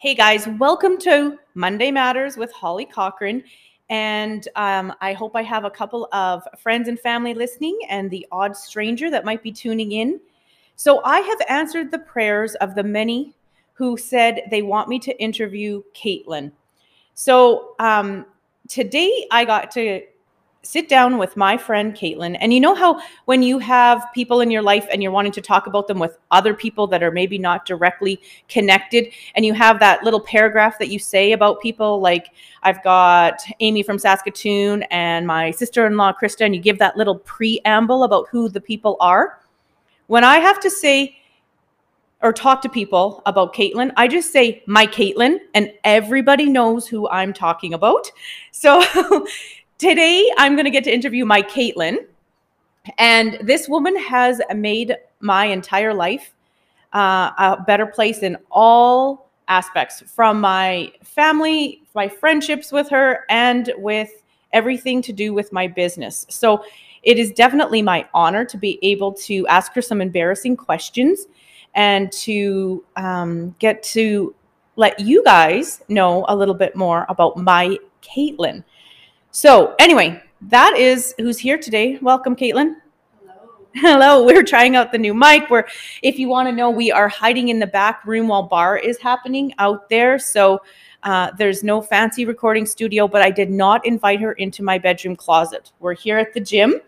Hey guys, welcome to Monday Matters with Holly Cochran. And um, I hope I have a couple of friends and family listening and the odd stranger that might be tuning in. So I have answered the prayers of the many who said they want me to interview Caitlin. So um, today I got to sit down with my friend Caitlin. And you know how when you have people in your life and you're wanting to talk about them with other people that are maybe not directly connected, and you have that little paragraph that you say about people, like I've got Amy from Saskatoon and my sister in law, Krista, and you give that little preamble about who the people are. When I have to say, or talk to people about Caitlin, I just say my Caitlin, and everybody knows who I'm talking about. So Today, I'm going to get to interview my Caitlin. And this woman has made my entire life uh, a better place in all aspects from my family, my friendships with her, and with everything to do with my business. So it is definitely my honor to be able to ask her some embarrassing questions and to um, get to let you guys know a little bit more about my Caitlin. So, anyway, that is who's here today. Welcome, Caitlin. Hello. Hello. We're trying out the new mic. Where, if you want to know, we are hiding in the back room while bar is happening out there. So, uh, there's no fancy recording studio, but I did not invite her into my bedroom closet. We're here at the gym.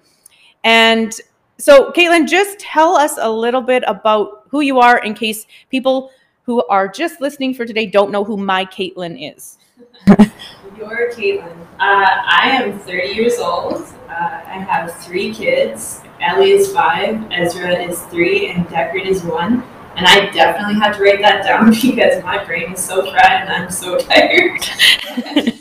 And so, Caitlin, just tell us a little bit about who you are in case people who are just listening for today don't know who my Caitlin is. You're Caitlin. Uh, I am 30 years old. Uh, I have three kids. Ellie is five, Ezra is three, and Deckard is one. And I definitely had to write that down because my brain is so fried and I'm so tired.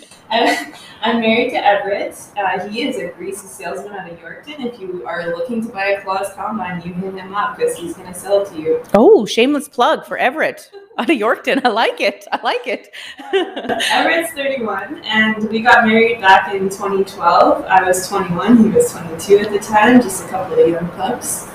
I'm married to Everett. Uh, he is a greasy salesman out of Yorkton. If you are looking to buy a Claas combine, you hit him up because he's going to sell it to you. Oh, shameless plug for Everett out of Yorkton. I like it. I like it. Everett's 31, and we got married back in 2012. I was 21, he was 22 at the time, just a couple of young pups.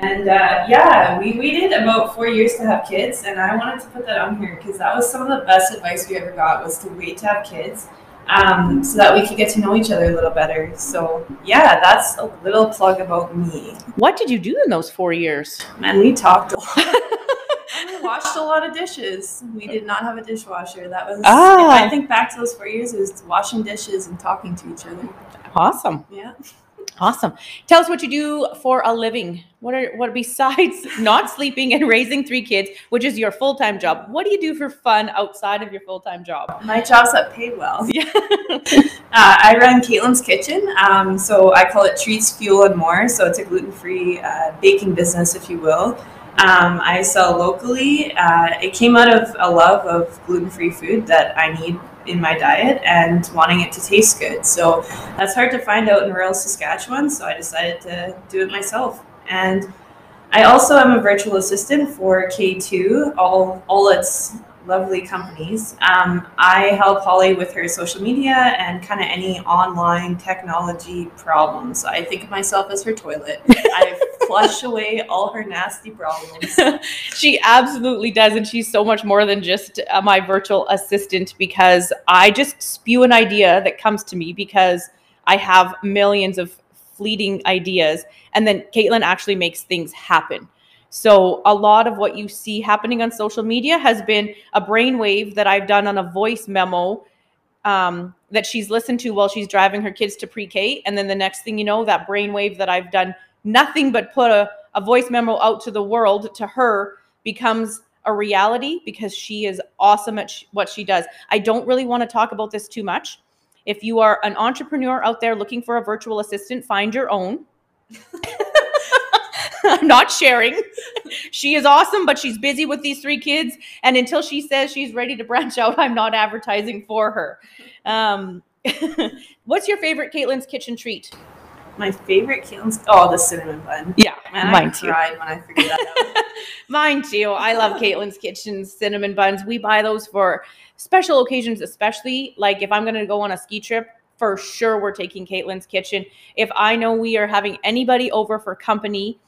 And uh, yeah, we waited about four years to have kids, and I wanted to put that on here because that was some of the best advice we ever got was to wait to have kids um, so that we could get to know each other a little better. So yeah, that's a little plug about me. What did you do in those four years? Man, we talked a lot. we washed a lot of dishes. We did not have a dishwasher. That was Ah. if I think back to those four years, it was washing dishes and talking to each other. Awesome. Yeah. Awesome. Tell us what you do for a living. What are what besides not sleeping and raising three kids, which is your full-time job? What do you do for fun outside of your full-time job? My job's that paid well. Yeah. Uh, I run Caitlin's Kitchen. Um, so I call it Treats, Fuel, and More. So it's a gluten free uh, baking business, if you will. Um, I sell locally. Uh, it came out of a love of gluten free food that I need in my diet and wanting it to taste good. So that's hard to find out in rural Saskatchewan. So I decided to do it myself. And I also am a virtual assistant for K2, all, all its lovely companies. Um, I help Holly with her social media and kind of any online technology problems. I think of myself as her toilet. I flush away all her nasty problems. she absolutely does and she's so much more than just uh, my virtual assistant because i just spew an idea that comes to me because i have millions of fleeting ideas and then caitlin actually makes things happen so a lot of what you see happening on social media has been a brainwave that i've done on a voice memo um, that she's listened to while she's driving her kids to pre-k and then the next thing you know that brainwave that i've done nothing but put a, a voice memo out to the world to her becomes a reality because she is awesome at sh- what she does. I don't really want to talk about this too much. If you are an entrepreneur out there looking for a virtual assistant, find your own. I'm not sharing. She is awesome, but she's busy with these three kids. And until she says she's ready to branch out, I'm not advertising for her. Um, what's your favorite Caitlin's kitchen treat? My favorite Caitlin's oh the cinnamon bun. Yeah, Man, mine I too. cried when I figured that out. Mine too. I love Caitlin's Kitchen cinnamon buns. We buy those for special occasions, especially like if I'm going to go on a ski trip. For sure, we're taking Caitlin's Kitchen. If I know we are having anybody over for company,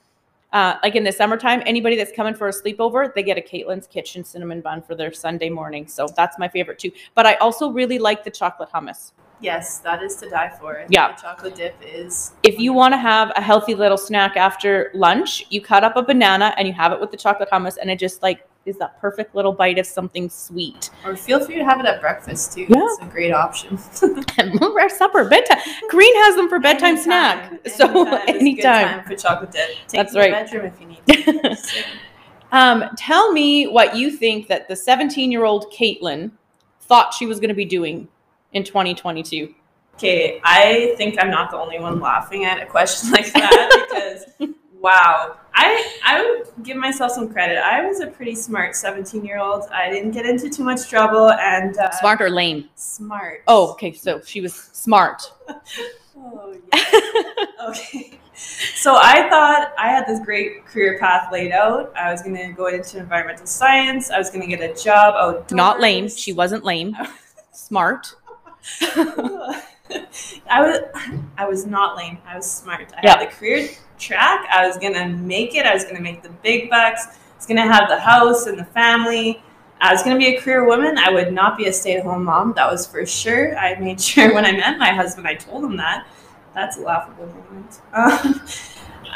uh, like in the summertime, anybody that's coming for a sleepover, they get a Caitlin's Kitchen cinnamon bun for their Sunday morning. So that's my favorite too. But I also really like the chocolate hummus. Yes, that is to die for. Yeah. The chocolate dip is. If you want to have a healthy little snack after lunch, you cut up a banana and you have it with the chocolate hummus, and it just like is that perfect little bite of something sweet. Or feel free to have it at breakfast too. Yeah. It's a great option. Our supper, bedtime. Green has them for bedtime snack. Anytime. So Anytime good time for chocolate dip. Take That's right. bedroom if you need. So, Um, tell me what you think that the 17 year old Caitlin thought she was going to be doing in 2022. Okay, I think I'm not the only one laughing at a question like that because wow. I I would give myself some credit. I was a pretty smart 17 year old. I didn't get into too much trouble and uh, Smart or lame? Smart. Oh, okay. So she was smart. Oh, yeah. okay. So I thought I had this great career path laid out. I was going to go into environmental science. I was going to get a job outdoors. Not lame. She wasn't lame. Smart. I was I was not lame. I was smart. I Yeah. had the career track. I was gonna make it. I was gonna make the big bucks. I was gonna have the house and the family. I was gonna be a career woman. I would not be a stay-at-home mom. That was for sure. I made sure when I met my husband, I told him that. That's a laughable moment. Um,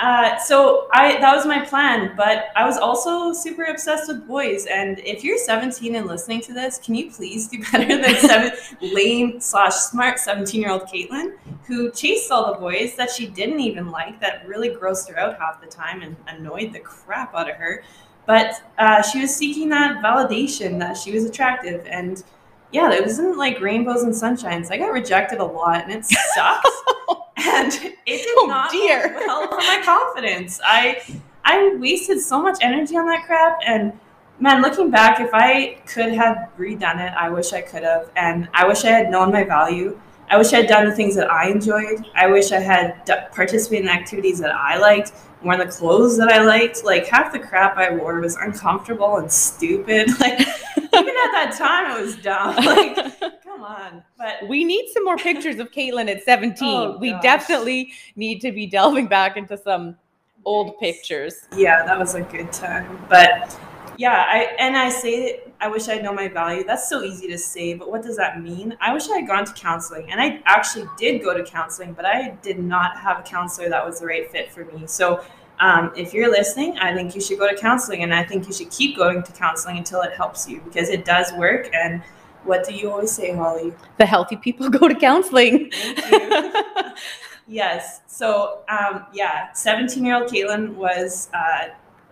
uh, so I that was my plan, but I was also super obsessed with boys. And if you're 17 and listening to this, can you please do better than seven lame slash smart 17 year old Caitlin who chased all the boys that she didn't even like that really grossed her out half the time and annoyed the crap out of her. But uh, she was seeking that validation that she was attractive and. Yeah, it wasn't like rainbows and sunshines. I got rejected a lot, and it sucks. and it did Oh, not dear. well for my confidence. I I wasted so much energy on that crap, and man, looking back, if I could have redone it, I wish I could have, and I wish I had known my value. I wish I had done the things that I enjoyed. I wish I had d- participated in activities that I liked, worn the clothes that I liked. Like half the crap I wore was uncomfortable and stupid. Like at that time, it was dumb. Like come on, but we need some more pictures of Caitlin at 17. Oh, we definitely need to be delving back into some old pictures. yeah, that was a good time. But yeah, I and I say I wish I know my value. That's so easy to say, but what does that mean? I wish I had gone to counseling, and I actually did go to counseling, but I did not have a counselor that was the right fit for me. So. Um, if you're listening, I think you should go to counseling, and I think you should keep going to counseling until it helps you because it does work. And what do you always say, Holly? The healthy people go to counseling. Yes. So, um, yeah, 17 year old Caitlin was uh,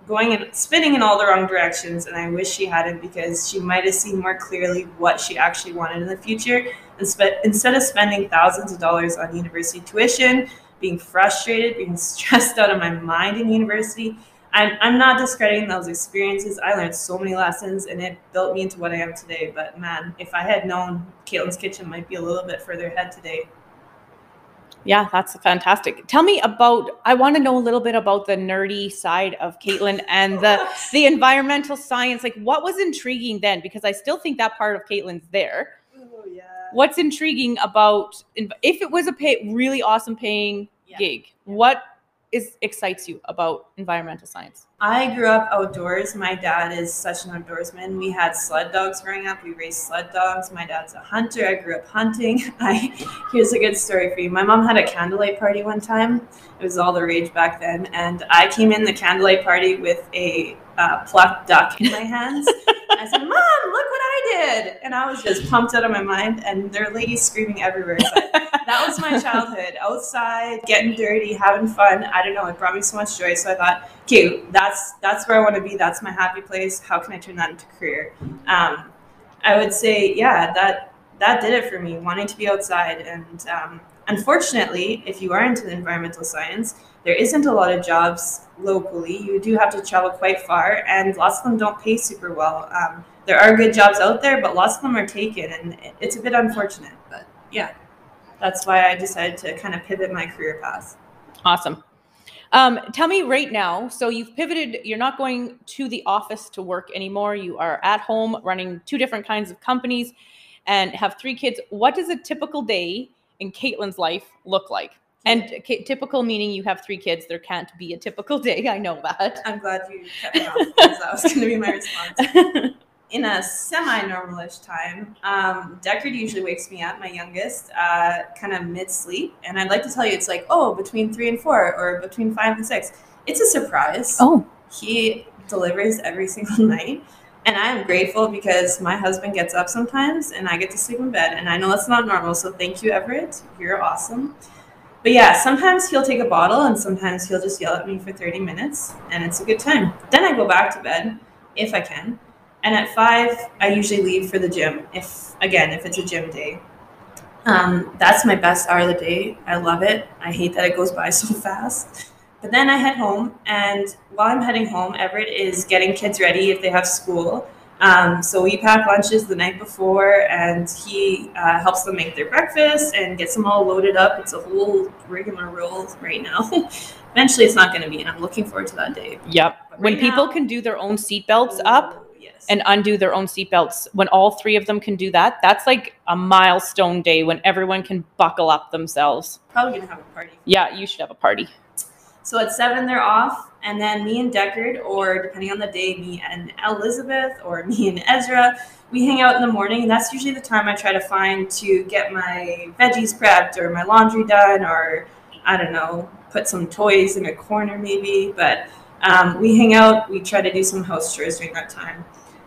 going and spinning in all the wrong directions, and I wish she hadn't because she might have seen more clearly what she actually wanted in the future. And instead of spending thousands of dollars on university tuition, being frustrated, being stressed out of my mind in university, I'm, I'm not discrediting those experiences. I learned so many lessons and it built me into what I am today. But man, if I had known Caitlin's Kitchen might be a little bit further ahead today. Yeah, that's fantastic. Tell me about. I want to know a little bit about the nerdy side of Caitlin and the the environmental science. Like, what was intriguing then? Because I still think that part of Caitlin's there. What's intriguing about if it was a pay, really awesome paying Yeah. gig? What is excites you about environmental science? I grew up outdoors. My dad is such an outdoorsman. We had sled dogs growing up. We raised sled dogs. My dad's a hunter. I grew up hunting. I here's a good story for you. My mom had a candlelight party one time. It was all the rage back then, and I came in the candlelight party with a uh, plucked duck in my hands. I said, "Mom, look what I did!" And I was just pumped out of my mind. And there are ladies screaming everywhere. But that was my childhood outside getting dirty having fun i don't know it brought me so much joy so i thought okay that's that's where i want to be that's my happy place how can i turn that into a career um, i would say yeah that that did it for me wanting to be outside and um, unfortunately if you are into the environmental science there isn't a lot of jobs locally you do have to travel quite far and lots of them don't pay super well um, there are good jobs out there but lots of them are taken and it's a bit unfortunate but yeah that's why I decided to kind of pivot my career path. Awesome. Um, tell me right now. So you've pivoted. You're not going to the office to work anymore. You are at home running two different kinds of companies, and have three kids. What does a typical day in Caitlin's life look like? And ca- typical meaning you have three kids. There can't be a typical day. I know that. I'm glad you cut me off because that was going to be my response. In a semi-normalish time, um, Deckard usually wakes me up, my youngest, uh, kind of mid-sleep, and I'd like to tell you it's like, oh, between three and four, or between five and six. It's a surprise. oh, He delivers every single night, and I am grateful because my husband gets up sometimes, and I get to sleep in bed, and I know that's not normal. So thank you, Everett. You're awesome. But yeah, sometimes he'll take a bottle and sometimes he'll just yell at me for 30 minutes and it's a good time. Then I go back to bed if I can. And at five, I usually leave for the gym if, again, if it's a gym day. Um, that's my best hour of the day. I love it. I hate that it goes by so fast. But then I head home, and while I'm heading home, Everett is getting kids ready if they have school. Um, so we pack lunches the night before, and he uh, helps them make their breakfast and gets them all loaded up. It's a whole regular rigmarole right now. Eventually, it's not going to be, and I'm looking forward to that day. yep. But When people now- can do their own seatbelts up Oh, yes. and undo their own seatbelts, when all three of them can do that, that's like a milestone day when everyone can buckle up themselves. probably going to have a party. Yeah, you should have a party. So at seven, they're off, and then me and Deckard, or depending on the day, me and Elizabeth, or me and Ezra, we hang out in the morning, and that's usually the time I try to find to get my veggies prepped or my laundry done, or I don't know, put some toys in a corner maybe. But um, we hang out. We try to do some house chores during that time.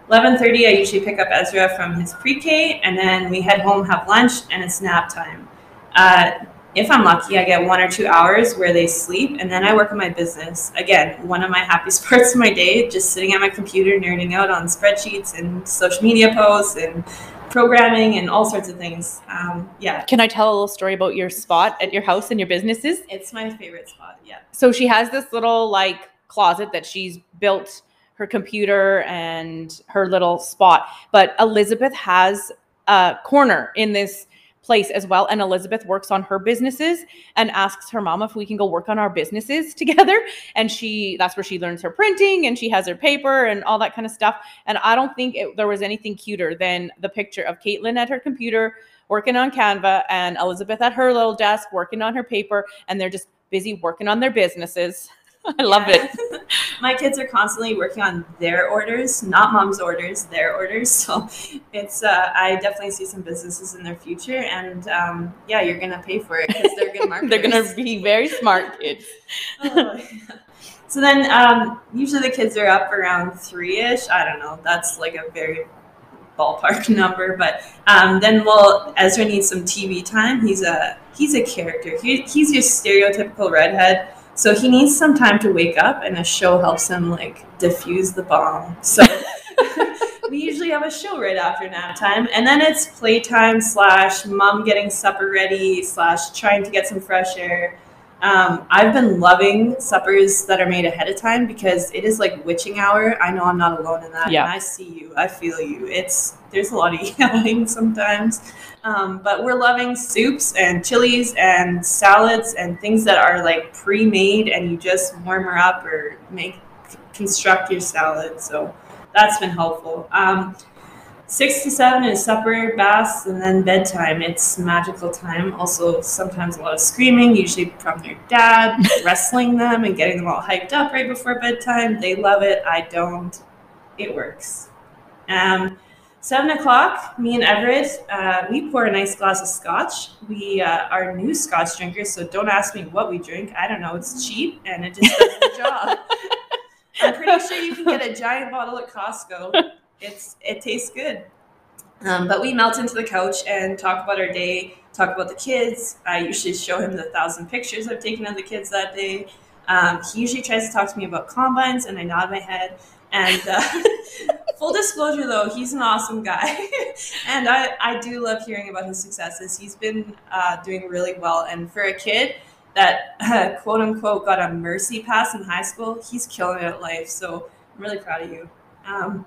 11:30, I usually pick up Ezra from his pre-K, and then we head home, have lunch, and it's nap time. Uh, if I'm lucky, I get one or two hours where they sleep, and then I work on my business. Again, one of my happiest parts of my day, just sitting at my computer, nerding out on spreadsheets and social media posts and programming and all sorts of things. Um, yeah, Can I tell a little story about your spot at your house and your businesses? it's my favorite spot. Yeah. so she has this little like closet that she's built her computer and her little spot but elizabeth has a corner in this place as well and elizabeth works on her businesses and asks her mom if we can go work on our businesses together and she that's where she learns her printing and she has her paper and all that kind of stuff and i don't think it, there was anything cuter than the picture of caitlin at her computer working on canva and elizabeth at her little desk working on her paper and they're just busy working on their businesses. I love it. it. my kids are constantly working on their orders, not mom's orders, their orders. So it's uh, I definitely see some businesses in their future, and um, yeah, you're gonna pay for it because they're good marketers. They're gonna be very smart kids. Oh, yeah. So then, um, usually the kids are up around three ish. I don't know. That's like a very ballpark number, but um, then well, Ezra needs some TV time. He's a he's a character. He, he's your stereotypical redhead. So he needs some time to wake up, and a show helps him like diffuse the bomb. So we usually have a show right after nap time, and then it's playtime slash mom getting supper ready slash trying to get some fresh air. Um, I've been loving suppers that are made ahead of time because it is like witching hour. I know I'm not alone in that. Yeah. And I see you. I feel you. It's there's a lot of yelling sometimes. Um, but we're loving soups and chilies and salads and things that are like pre-made and you just warm her up or make construct your salad. So that's been helpful. Um, Six to seven is supper, baths, and then bedtime. It's magical time. Also, sometimes a lot of screaming, usually from their dad, wrestling them and getting them all hyped up right before bedtime. They love it. I don't. It works. Um, seven o'clock, me and Everett, uh, we pour a nice glass of scotch. We uh, are new scotch drinkers, so don't ask me what we drink. I don't know. It's cheap and it just does the job. I'm pretty sure you can get a giant bottle at Costco. It's it tastes good. Um, but we melt into the couch and talk about our day, talk about the kids. I usually show him the thousand pictures I've taken of the kids that day. Um, he usually tries to talk to me about combines, and I nod my head. And uh, full disclosure, though, he's an awesome guy, and I, I do love hearing about his successes. He's been uh, doing really well, and for a kid that uh, quote unquote got a mercy pass in high school, he's killing it at life. So I'm really proud of you. Um,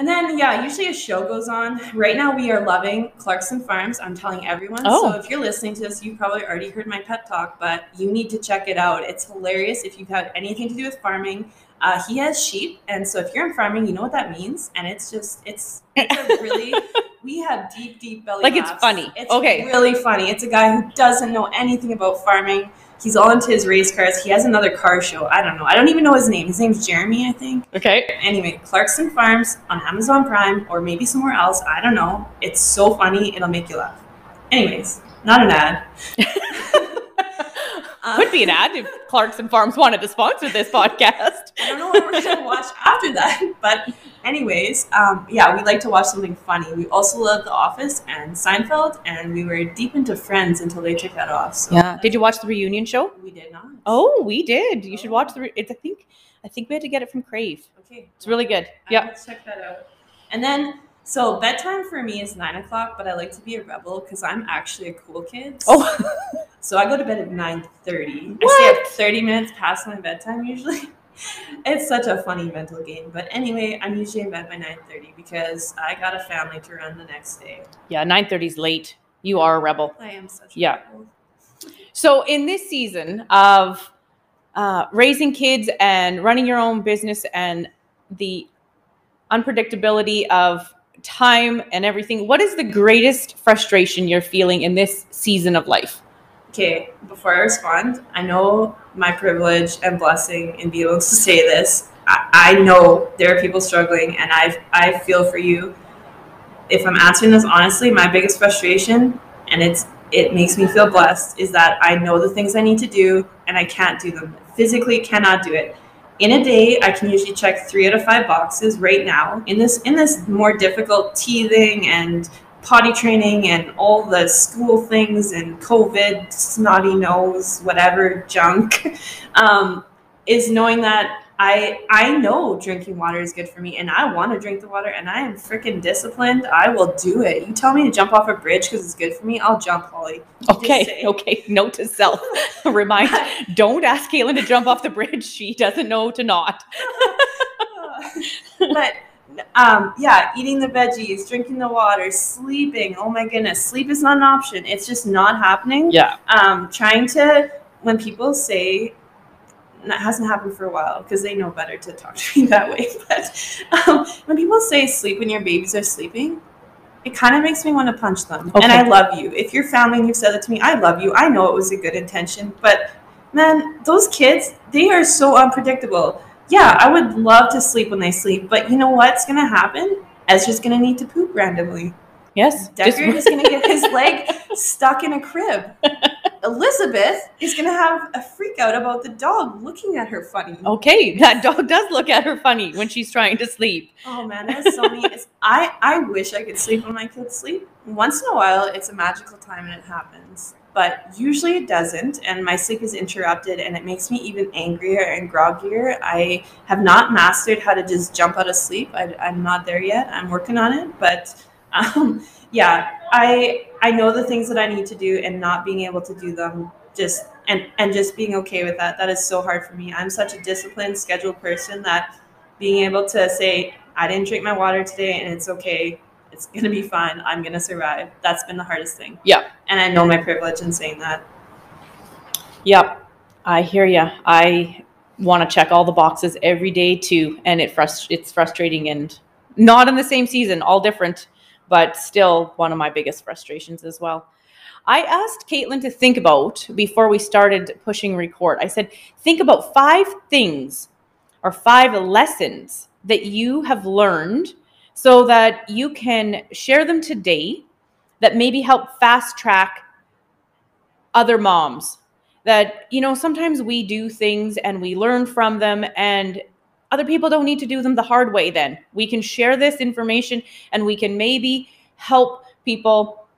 and then, yeah, usually a show goes on. Right now, we are loving Clarkson Farms. I'm telling everyone. Oh. So if you're listening to this, you probably already heard my pet talk, but you need to check it out. It's hilarious if you've had anything to do with farming. Uh, he has sheep, and so if you're in farming, you know what that means. And it's just, it's, it's a really, we have deep, deep belly. Like, it's funny. It's Okay. really funny. It's a guy who doesn't know anything about farming. He's all into his race cars. He has another car show. I don't know. I don't even know his name. His name's Jeremy, I think. Okay. Anyway, Clarkson Farms on Amazon Prime or maybe somewhere else. I don't know. It's so funny. It'll make you laugh. Anyways, not an ad. Um, Could be an ad if Clarkson Farms wanted to sponsor this podcast. I don't know what we're gonna watch after that, but anyways, um, yeah, we like to watch something funny. We also love The Office and Seinfeld, and we were deep into Friends until they took that off. So Yeah. Did you watch the reunion show? we did not. Oh, we did. You should watch the. Re- it's, I think. I think we had to get it from Crave. okay, It's really good. I Yeah. check that out. And then, so bedtime for me is nine o'clock, but I like to be a rebel because I'm actually a cool kid. Oh, So I go to bed at nine thirty. I stay up thirty minutes past my bedtime usually. It's such a funny mental game. But anyway, I'm usually in bed by nine thirty because I got a family to run the next day. yeah. Nine thirty's late. You are a rebel. I am such a Yeah. rebel. So, in this season of uh, raising kids and running your own business and the unpredictability of time and everything, what is the greatest frustration you're feeling in this season of life? Okay, before I respond, I know my privilege and blessing in being able to say this. I, I know there are people struggling, and I I feel for you. If I'm answering this honestly, my biggest frustration, and it's it makes me feel blessed, is that I know the things I need to do, and I can't do them physically. Cannot do it. In a day, I can usually check three out of five boxes right now. In this in this more difficult teething and potty training and all the school things and COVID, snotty nose, whatever junk, um, is knowing that I I know drinking water is good for me and I want to drink the water and I am freaking disciplined. I will do it. You tell me to jump off a bridge because it's good for me, I'll jump, Holly. You Okay, okay. Note to self. Remind don't ask Caitlin to jump off the bridge. She doesn't know to not. but um, yeah, eating the veggies, drinking the water, sleeping. Oh my goodness, sleep is not an option. It's just not happening. Yeah. um, trying to when people say that hasn't happened for a while because they know better to talk to me that way but um, when people say sleep when your babies are sleeping it kind of makes me want to punch them. And i love you. If you're family and you've said that to me i love you. I know it was a good intention but man those kids they are so unpredictable. Yeah i would love to sleep when they sleep but you know what's going to happen? Ezra's going to need to poop randomly Yes. Deckard Just- is going to get his leg stuck in a crib. Elizabeth is going to have a freak out about the dog looking at her funny. Okay, that dog does look at her funny when she's trying to sleep. Oh man, that's so many. I, I wish I could sleep when my kids sleep. Once in a while, it's a magical time and it happens. But usually it doesn't, and my sleep is interrupted, and it makes me even angrier and groggier. I have not mastered how to just jump out of sleep. I, I'm not there yet. I'm working on it, but um, yeah, I I know the things that I need to do, and not being able to do them just and and just being okay with that. That is so hard for me. I'm such a disciplined, scheduled person that being able to say I didn't drink my water today, and it's okay. It's gonna be fine. I'm gonna survive. That's been the hardest thing. Yeah. And I know my privilege in saying that. Yep, I hear you. I want to check all the boxes every day too, and it frust- it's frustrating and not in the same season, all different, but still one of my biggest frustrations as well. I asked Caitlin to think about before we started pushing record. I said, think about five things or five lessons that you have learned so that you can share them today that maybe help fast track other moms that you know sometimes we do things and we learn from them and other people don't need to do them the hard way then. We can share this information and we can maybe help people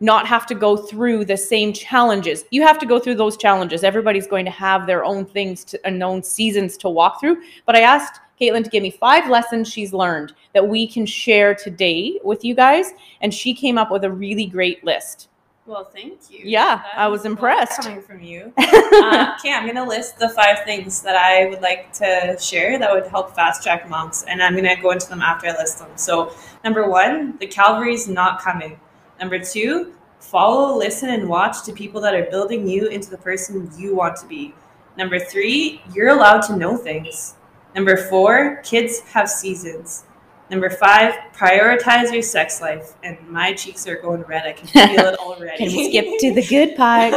not have to go through the same challenges. You have to go through those challenges. Everybody's going to have their own things to, and own seasons to walk through. But i asked caitlin to give me five lessons she's learned that we can share today with you guys and she came up with a really great list Well, thank you. Yeah, That I was is a lot impressed. coming from you. uh, okay, I'm gonna list the five things that I would like to share that would help fast track moms, and I'm gonna go into them after I list them. So, number one, the Calvary's not coming. Number two, follow, listen, and watch to people that are building you into the person you want to be. Number three, you're allowed to know things. Number four, kids have seasons. Number five, prioritize your sex life. And my cheeks are going red. I can feel it already. Can skip to the good part?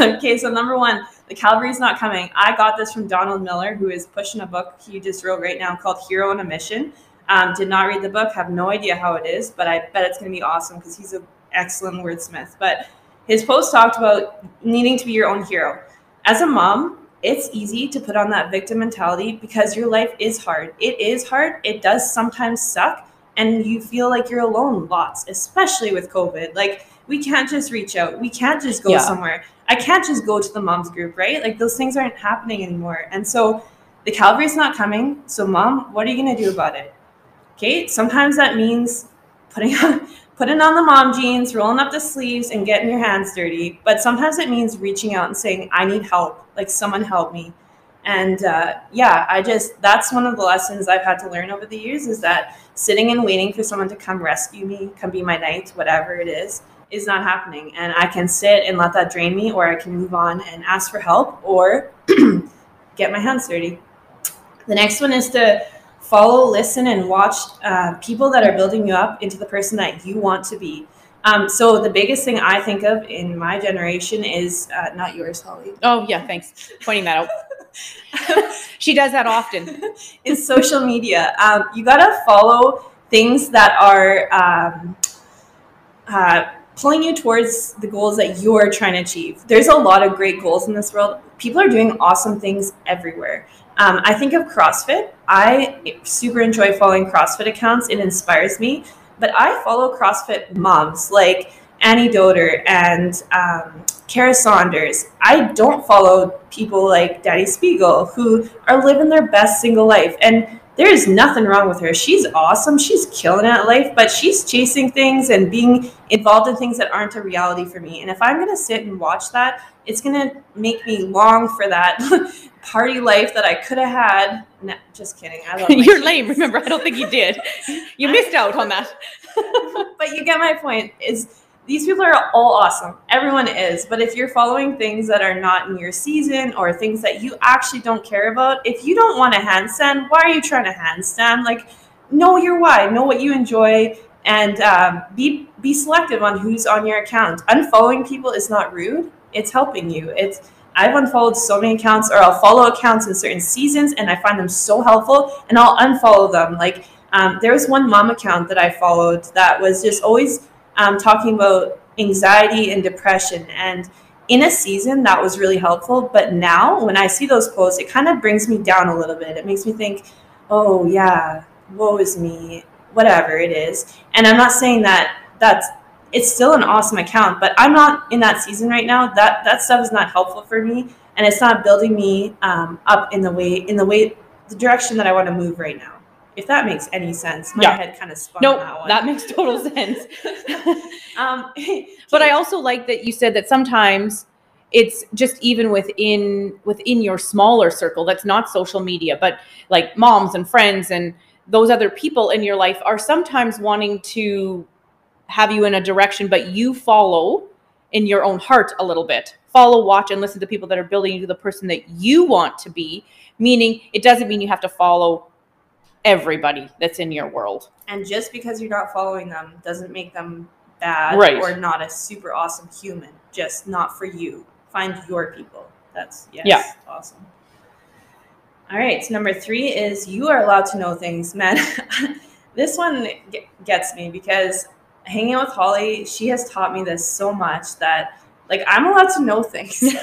okay, so number one, the cavalry's not coming. I got this from Donald Miller, who is pushing a book he just wrote right now called Hero on a Mission. Um, did not read the book, have no idea how it is, but I bet it's going to be awesome because he's an excellent wordsmith. But his post talked about needing to be your own hero. As a mom, it's easy to put on that victim mentality because your life is hard. It is hard. It does sometimes suck. And you feel like you're alone lots, especially with COVID. Like, we can't just reach out. We can't just go Yeah. somewhere. I can't just go to the moms group, right? Like, those things aren't happening anymore. And so the Calvary's not coming. So, mom, what are you going to do about it? Okay. Sometimes that means putting on. Putting on the mom jeans, rolling up the sleeves, and getting your hands dirty. But sometimes it means reaching out and saying, I need help. Like, someone help me. And uh, yeah, I just, that's one of the lessons I've had to learn over the years is that sitting and waiting for someone to come rescue me, come be my knight, whatever it is, is not happening. And I can sit and let that drain me, or I can move on and ask for help, or get my hands dirty. The next one is to follow, listen, and watch uh, people that are building you up into the person that you want to be. Um, so the biggest thing I think of in my generation is uh, not yours, Holly. oh yeah, thanks. Pointing that out. she does that often. is social media. Um, you gotta follow things that are um, uh, pulling you towards the goals that you are trying to achieve. There's a lot of great goals in this world. People are doing awesome things everywhere. Um, I think of CrossFit. I super enjoy following CrossFit accounts. It inspires me. But I follow CrossFit moms like Annie Doder and um, Kara Saunders. I don't follow people like Dani Speegle who are living their best single life. And there is nothing wrong with her. She's awesome. She's killing at life, but she's chasing things and being involved in things that aren't a reality for me. And if I'm going to sit and watch that, it's going to make me long for that party life that I could have had. No, just kidding. I love You're kids. lame. Remember, I don't think you did. You missed out on that. but you get my point is these people are all awesome. Everyone is. But if you're following things that are not in your season or things that you actually don't care about if you don't want to handstand why are you trying to handstand? Like know your why. Know what you enjoy and um, be be selective on who's on your account. Unfollowing people is not rude. It's helping you. It's I've unfollowed so many accounts, or I'll follow accounts in certain seasons, and I find them so helpful, and I'll unfollow them. Like um, there was one mom account that I followed that was just always um, talking about anxiety and depression, and in a season that was really helpful. But now, when I see those posts, it kind of brings me down a little bit. It makes me think, oh yeah, woe is me, whatever it is. And I'm not saying that that's it's still an awesome account, but I'm not in that season right now. That that stuff is not helpful for me, and it's not building me um, up in the way in the way the direction that I want to move right now. If that makes any sense, my Yeah. head kind of spun No, that one. that makes total sense. um, but I also like that you said that sometimes it's just even within within your smaller circle that's not social media, but like moms and friends and those other people in your life are sometimes wanting to have you in a direction, but you follow in your own heart a little bit. Follow, watch, and listen to people that are building you to the person that you want to be. Meaning, it doesn't mean you have to follow everybody that's in your world. and just because you're not following them doesn't make them bad Right. or not a super awesome human. Just not for you. Find your people. That's yes, Yeah. awesome. All right, so number three is you are allowed to know things, man. this one gets me because hanging out with Holly, she has taught me this so much that like I'm allowed to know things.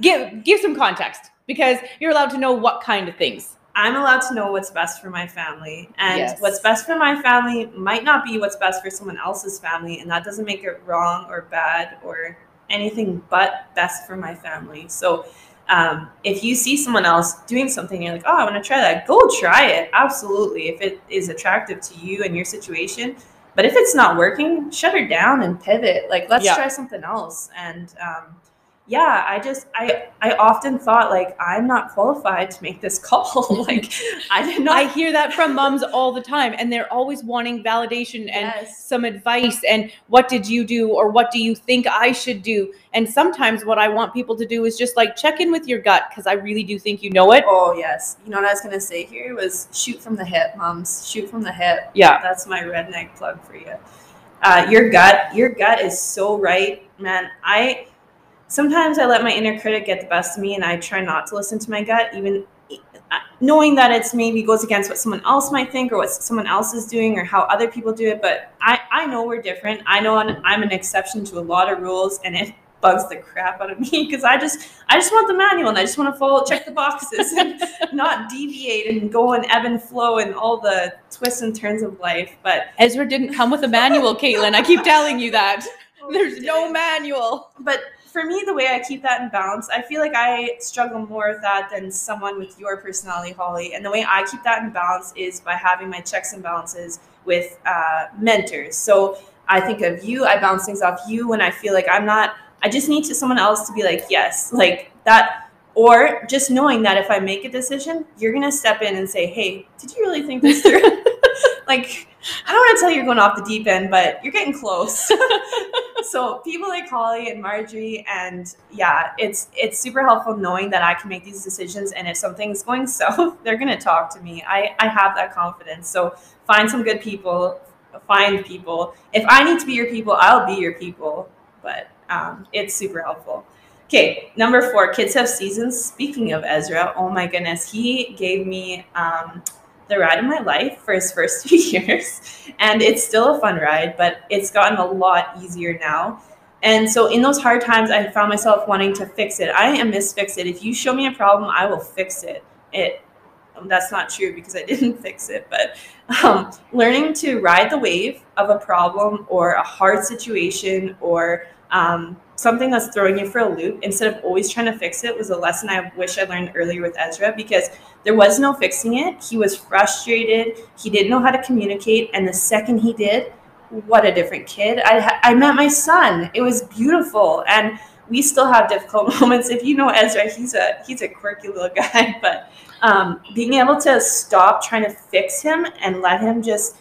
Give give some context because you're allowed to know what kind of things. I'm allowed to know what's best for my family. And Yes. what's best for my family might not be what's best for someone else's family. And that doesn't make it wrong or bad or anything but best for my family. So um, if you see someone else doing something, you're like, oh, I want to try that, go try it. Absolutely. If it is attractive to you and your situation. But if it's not working, shut her down and pivot. Like, let's Yeah. try something else. And um, yeah, I just I I often thought like I'm not qualified to make this call. like I did not. I hear that from moms all the time, and they're always wanting validation and Yes. some advice. And what did you do, or what do you think I should do? And sometimes what I want people to do is just like check in with your gut because I really do think you know it. Oh yes, you know what I was gonna say here was shoot from the hip, moms. Shoot from the hip. Yeah. That's my redneck plug for you. Uh, your gut, your gut is so right, man. I sometimes I let my inner critic get the best of me, and I try not to listen to my gut, even uh, knowing that it's maybe goes against what someone else might think or what someone else is doing or how other people do it. But I, I know we're different. I know I'm I'm an exception to a lot of rules, and it bugs the crap out of me because I just I just want the manual and I just want to follow check the boxes and not deviate and go and ebb and flow and all the twists and turns of life. But Ezra didn't come with a manual, Caitlin. I keep telling you that. There's no manual. but for me, the way I keep that in balance, I feel like I struggle more with that than someone with your personality, Holly. And the way I keep that in balance is by having my checks and balances with uh, mentors. So I think of you, I bounce things off you when I feel like I'm not, I just need to someone else to be like, yes, like that. Or just knowing that if I make a decision, you're going to step in and say, hey, did you really think this through? like, I don't want to tell you you're going off the deep end, but you're getting close. so people like Holly and Marjorie, and yeah, it's it's super helpful knowing that I can make these decisions, and if something's going south, they're gonna talk to me. I I have that confidence. So find some good people, find people. If I need to be your people, I'll be your people. But um, it's super helpful. Okay, number four, kids have seasons. Speaking of Ezra, oh my goodness, he gave me um, the ride of my life for his first two years. And it's still a fun ride, but it's gotten a lot easier now. And so in those hard times, I found myself wanting to fix it. I am Miss Fix It. If you show me a problem, I will fix it. It that's not true because I didn't fix it, but um, learning to ride the wave of a problem or a hard situation or um, something that's throwing you for a loop instead of always trying to fix it was a lesson I wish I learned earlier with Ezra because there was no fixing it. He was frustrated. He didn't know how to communicate. And the second he did, what a different kid. I, I met my son. It was beautiful. And we still have difficult moments. If you know Ezra, he's a he's a quirky little guy, but um, being able to stop trying to fix him and let him just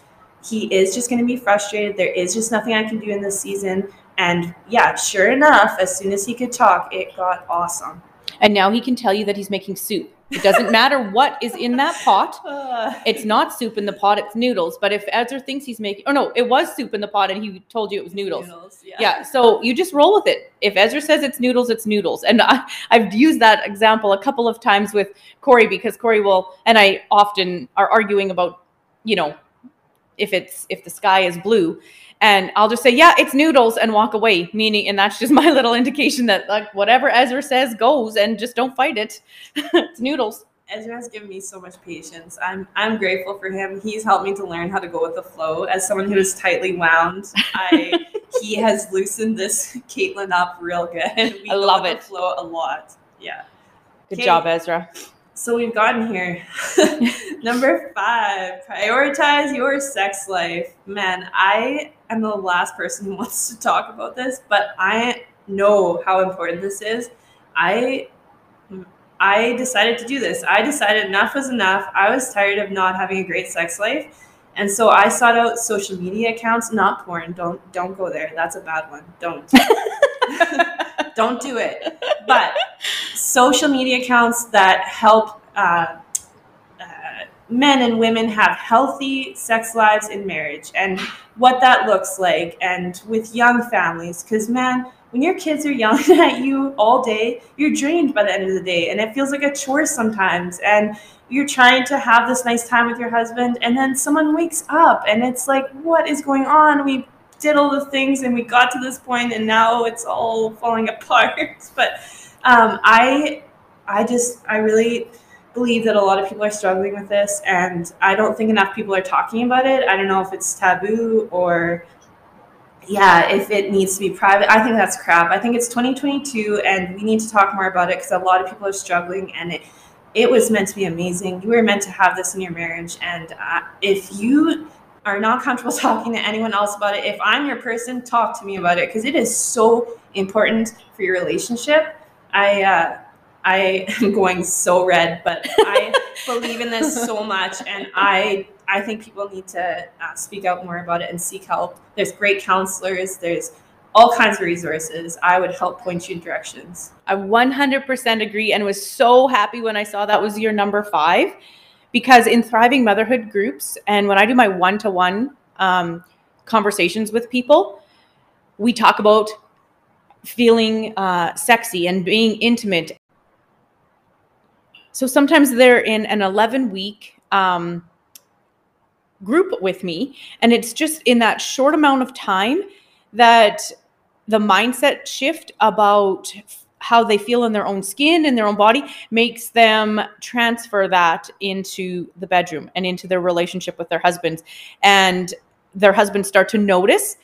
he is just going to be frustrated. There is just nothing I can do in this season. And yeah, sure enough, as soon as he could talk, it got awesome. And now he can tell you that he's making soup. It doesn't matter what is in that pot. Uh, It's not soup in the pot, it's noodles. But if Ezra thinks he's making, oh no, it was soup in the pot and he told you it was noodles. yeah. Yeah, so you just roll with it. If Ezra says it's noodles, it's noodles. And I, I've used that example a couple of times with Corey because Corey will, and I often are arguing about, you know, if it's if the sky is blue, and I'll just say, yeah, it's noodles, and walk away. Meaning, and that's just my little indication that like whatever Ezra says goes, and just don't fight it. it's noodles. Ezra has given me so much patience. I'm I'm grateful for him. He's helped me to learn how to go with the flow. As someone who is tightly wound, I he has loosened this Caitlin up real good. We I love it. The flow a lot. Yeah. Good Okay. job, Ezra. So we've gotten here. Number five, prioritize your sex life. Man, I am the last person who wants to talk about this, but I know how important this is. I I decided to do this. I decided enough was enough. I was tired of not having a great sex life. And so I sought out social media accounts, not porn. Don't don't go there. That's a bad one. Don't. don't do it. But social media accounts that help uh, uh, men and women have healthy sex lives in marriage and what that looks like and with young families. Because man when your kids are yelling at you all day you're drained by the end of the day and it feels like a chore sometimes and you're trying to have this nice time with your husband and then someone wakes up and it's like what is going on? We did all the things and we got to this point and now it's all falling apart. But um, i i just i really believe that a lot of people are struggling with this and i don't think enough people are talking about it. I don't know if it's taboo or yeah if it needs to be private. I think that's crap. I think it's 2022 and we need to talk more about it because a lot of people are struggling and it it was meant to be amazing. You were meant to have this in your marriage and uh, if you are not comfortable talking to anyone else about it, if I'm your person, talk to me about it because it is so important for your relationship. I uh, I am going so red, but I believe in this so much, and I I think people need to uh, speak out more about it and seek help. There's great counselors. There's all kinds of resources. I would help point you in directions. I 100% agree and was so happy when I saw that was your number five because in thriving motherhood groups and when I do my one to one conversations with people, we talk about feeling uh, sexy and being intimate. So sometimes they're in an 11 week um, group with me, and it's just in that short amount of time that the mindset shift about how they feel in their own skin and their own body makes them transfer that into the bedroom and into their relationship with their husbands and their husbands start to notice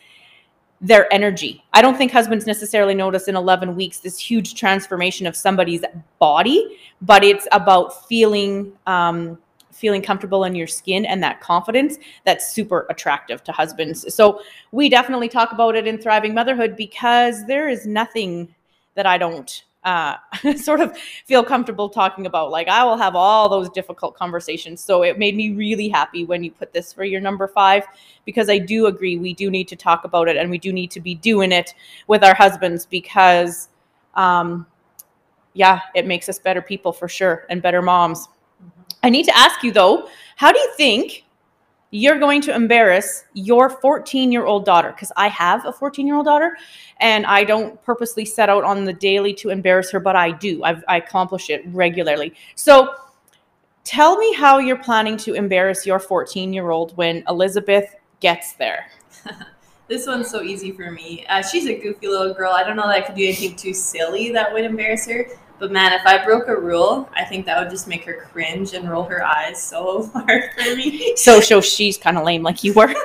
their energy. I don't think husbands necessarily notice in 11 weeks this huge transformation of somebody's body, but it's about feeling um, feeling comfortable in your skin and that confidence that's super attractive to husbands. So we definitely talk about it in Thriving Motherhood because there is nothing that I don't uh, sort of feel comfortable talking about. Like I will have all those difficult conversations. So it made me really happy when you put this for your number five because I do agree we do need to talk about it and we do need to be doing it with our husbands because, um, yeah, it makes us better people for sure and better moms. I need to ask you though, how do you think you're going to embarrass your 14 year old daughter? Because I have a 14 year old daughter and I don't purposely set out on the daily to embarrass her, but I do. I've, I accomplish it regularly. So tell me how you're planning to embarrass your 14 year old when Elizabeth gets there. this one's so easy for me. Uh, she's a goofy little girl. I don't know that I could do anything too silly that would embarrass her. But man, if I broke a rule, I think that would just make her cringe and roll her eyes so hard for me. So, so she's kind of lame like you were.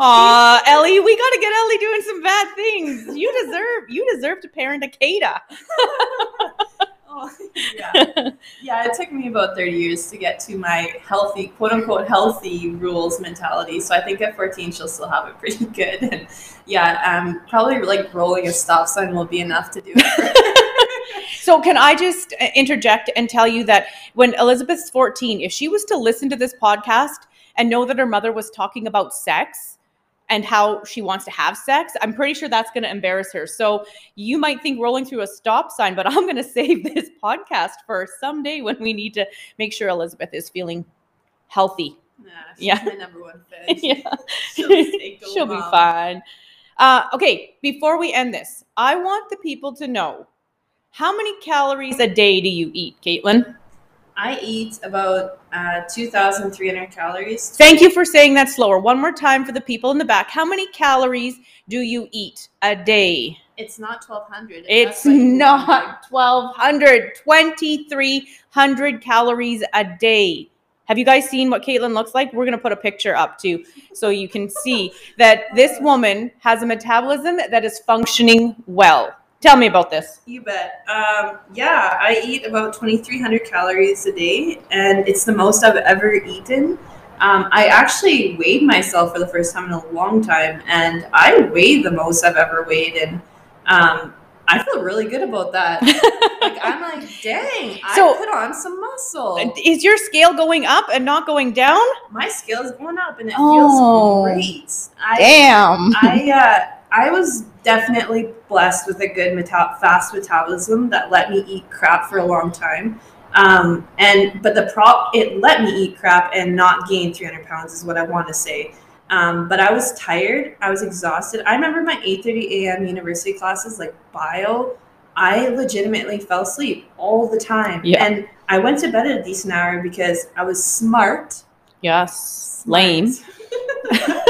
Aw, Ellie, we got to get Ellie doing some bad things. You deserve, you deserve to parent a Kada. oh, yeah. yeah, it took me about 30 years to get to my healthy, quote unquote, healthy rules mentality. So I think at 14, she'll still have it pretty good. And yeah, um, probably like rolling a stop sign will be enough to do it. so can I just uh, interject and tell you that when Elizabeth's 14, if she was to listen to this podcast and know that her mother was talking about sex, and how she wants to have sex, I'm pretty sure that's going to embarrass her. So you might think rolling through a stop sign, but I'm going to save this podcast for someday when we need to make sure Elizabeth is feeling healthy. Nah, yeah, my number one fan. yeah, she'll, she'll be fine. Uh, okay, before we end this, I want the people to know how many calories a day do you eat, Caitlin? I eat about uh, 2,300 calories. Thank you for saying that slower. One more time for the people in the back. How many calories do you eat a day? It's not 1,200. It's not 1,200. 2,300 calories a day. Have you guys seen what Caitlin looks like? We're going to put a picture up too so you can see that this woman has a metabolism that is functioning well. Tell me about this. You bet. Um, yeah, I eat about 2,300 calories a day, and it's the most I've ever eaten. Um, I actually weighed myself for the first time in a long time, and I weigh the most I've ever weighed, and um, I feel really good about that. like I'm like, dang, so, I put on some muscle. Is your scale going up and not going down? My scale is going up, and it oh, feels great. I, damn. I uh, I was definitely blessed with a good meta- fast metabolism that let me eat crap for a long time. Um, and but the prop it let me eat crap and not gain 300 pounds is what I want to say. Um, but I was tired. I was exhausted. I remember my 8:30 a.m. university classes, like bio. I legitimately fell asleep all the time, yeah. and I went to bed at a decent hour because I was smart. Yes, smart. lame.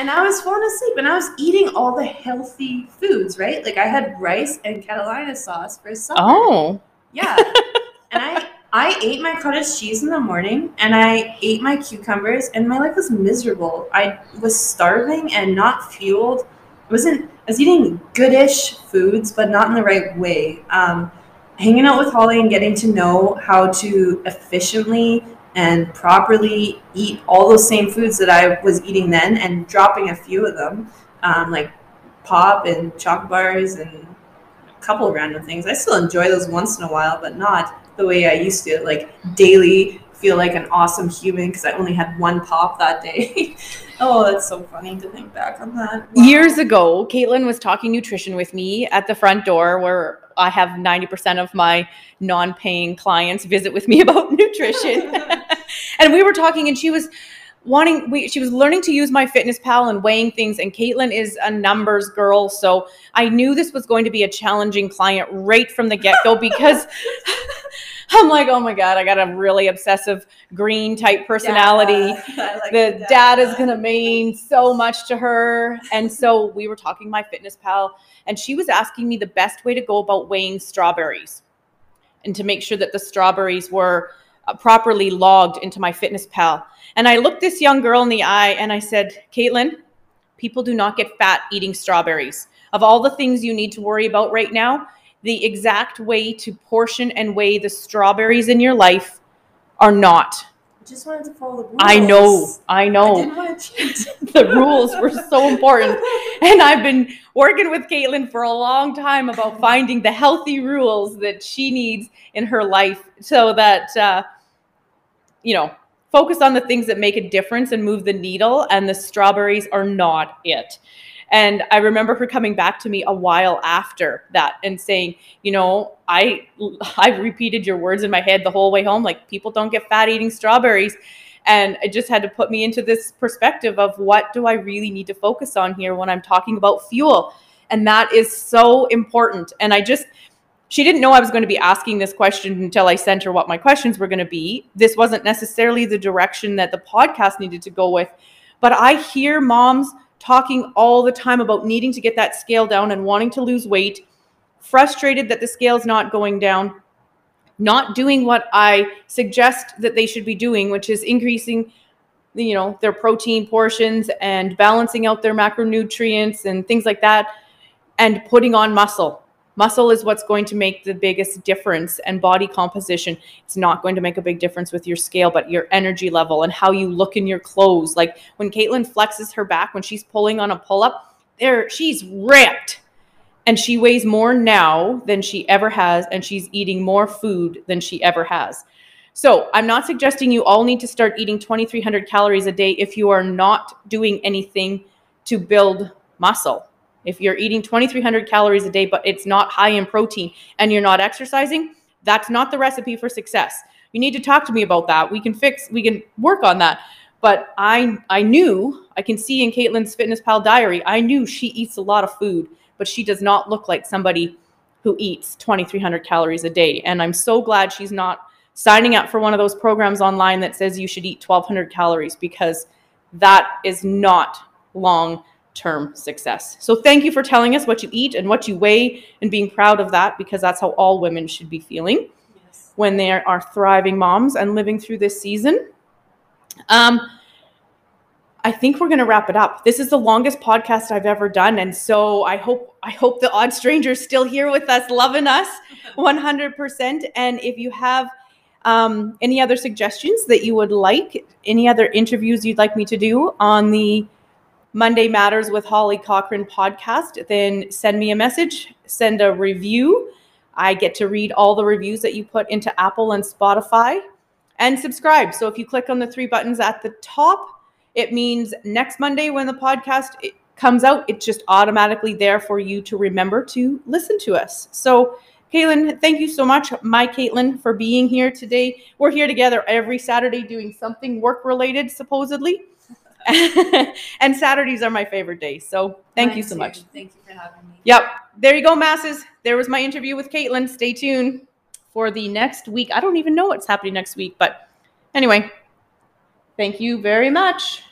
and I was falling asleep and I was eating all the healthy foods, right? Like I had rice and Catalina sauce for supper. Oh. Yeah. and I I ate my cottage cheese in the morning and I ate my cucumbers and my life was miserable. I was starving and not fueled. I wasn't I was eating goodish foods, but not in the right way. Um, hanging out with Holly and getting to know how to efficiently and properly eat all those same foods that I was eating then and dropping a few of them, um, like pop and chocolate bars and a couple of random things. I still enjoy those once in a while, but not the way I used to, like daily feel like an awesome human because I only had one pop that day. oh, that's so funny to think back on that. Wow. Years ago, Caitlin was talking nutrition with me at the front door where I have 90% of my non paying clients visit with me about nutrition. and we were talking, and she was wanting we she was learning to use MyFitnessPal and weighing things and Caitlin is a numbers girl so I knew this was going to be a challenging client right from the get-go because I'm like, oh my God, I got a really obsessive green type personality. Like the dad is going to mean so much to her. And so we were talking MyFitnessPal, and she was asking me the best way to go about weighing strawberries and to make sure that the strawberries were Uh, properly logged into MyFitnessPal And I looked this young girl in the eye and I said, Caitlin, people do not get fat eating strawberries. Of all the things you need to worry about right now, the exact way to portion and weigh the strawberries in your life are not. I just wanted to follow the rules. I know, I know. I didn't want to cheat. the rules were so important. And I've been working with Caitlin for a long time about finding the healthy rules that she needs in her life so that, uh, you know, focus on the things that make a difference and move the needle. And the strawberries are not it. And I remember her coming back to me a while after that and saying, you know, I I've repeated your words in my head the whole way home. Like people don't get fat eating strawberries. And it just had to put me into this perspective of what do I really need to focus on here when I'm talking about fuel. And that is so important. And I just she didn't know I was going to be asking this question until I sent her what my questions were going to be. This wasn't necessarily the direction that the podcast needed to go with, but I hear moms talking all the time about needing to get that scale down and wanting to lose weight, frustrated that the scale's not going down, not doing what I suggest that they should be doing, which is increasing you know their protein portions and balancing out their macronutrients and things like that and putting on muscle Muscle is what's going to make the biggest difference, and body composition. It's not going to make a big difference with your scale, but your energy level and how you look in your clothes. Like when Caitlin flexes her back when she's pulling on a pull up, there she's ripped, and she weighs more now than she ever has, and she's eating more food than she ever has. So I'm not suggesting you all need to start eating 2,300 calories a day if you are not doing anything to build muscle if you're eating 2,300 calories a day, but it's not high in protein and you're not exercising, that's not the recipe for success. You need to talk to me about that. We can fix, we can work on that. But I, I knew, I can see in Caitlin's Fitness Pal diary, I knew she eats a lot of food, but she does not look like somebody who eats 2,300 calories a day. And I'm so glad she's not signing up for one of those programs online that says you should eat 1,200 calories because that is not long term success. So thank you for telling us what you eat and what you weigh and being proud of that because that's how all women should be feeling yes. when they are thriving moms and living through this season. Um, I think we're going to wrap it up. This is the longest podcast I've ever done, and so I hope I hope the odd stranger's still here with us, loving us 100%. And if you have um, any other suggestions that you would like, any other interviews you'd like me to do on the Monday Matters with Holly Cochran podcast, then send me a message, send a review. I get to read all the reviews that you put into Apple and Spotify and subscribe. So if you click on the three buttons at the top, it means next Monday when the podcast comes out, it's just automatically there for you to remember to listen to us. So, Caitlin, thank you so much, my Caitlin, for being here today. We're here together every Saturday doing something work related, supposedly. and Saturdays are my favorite days. So thank Mine you so too. much. Thank you for having me. Yep. There you go, masses. There was my interview with Caitlin. Stay tuned for the next week. I don't even know what's happening next week, but anyway, thank you very much.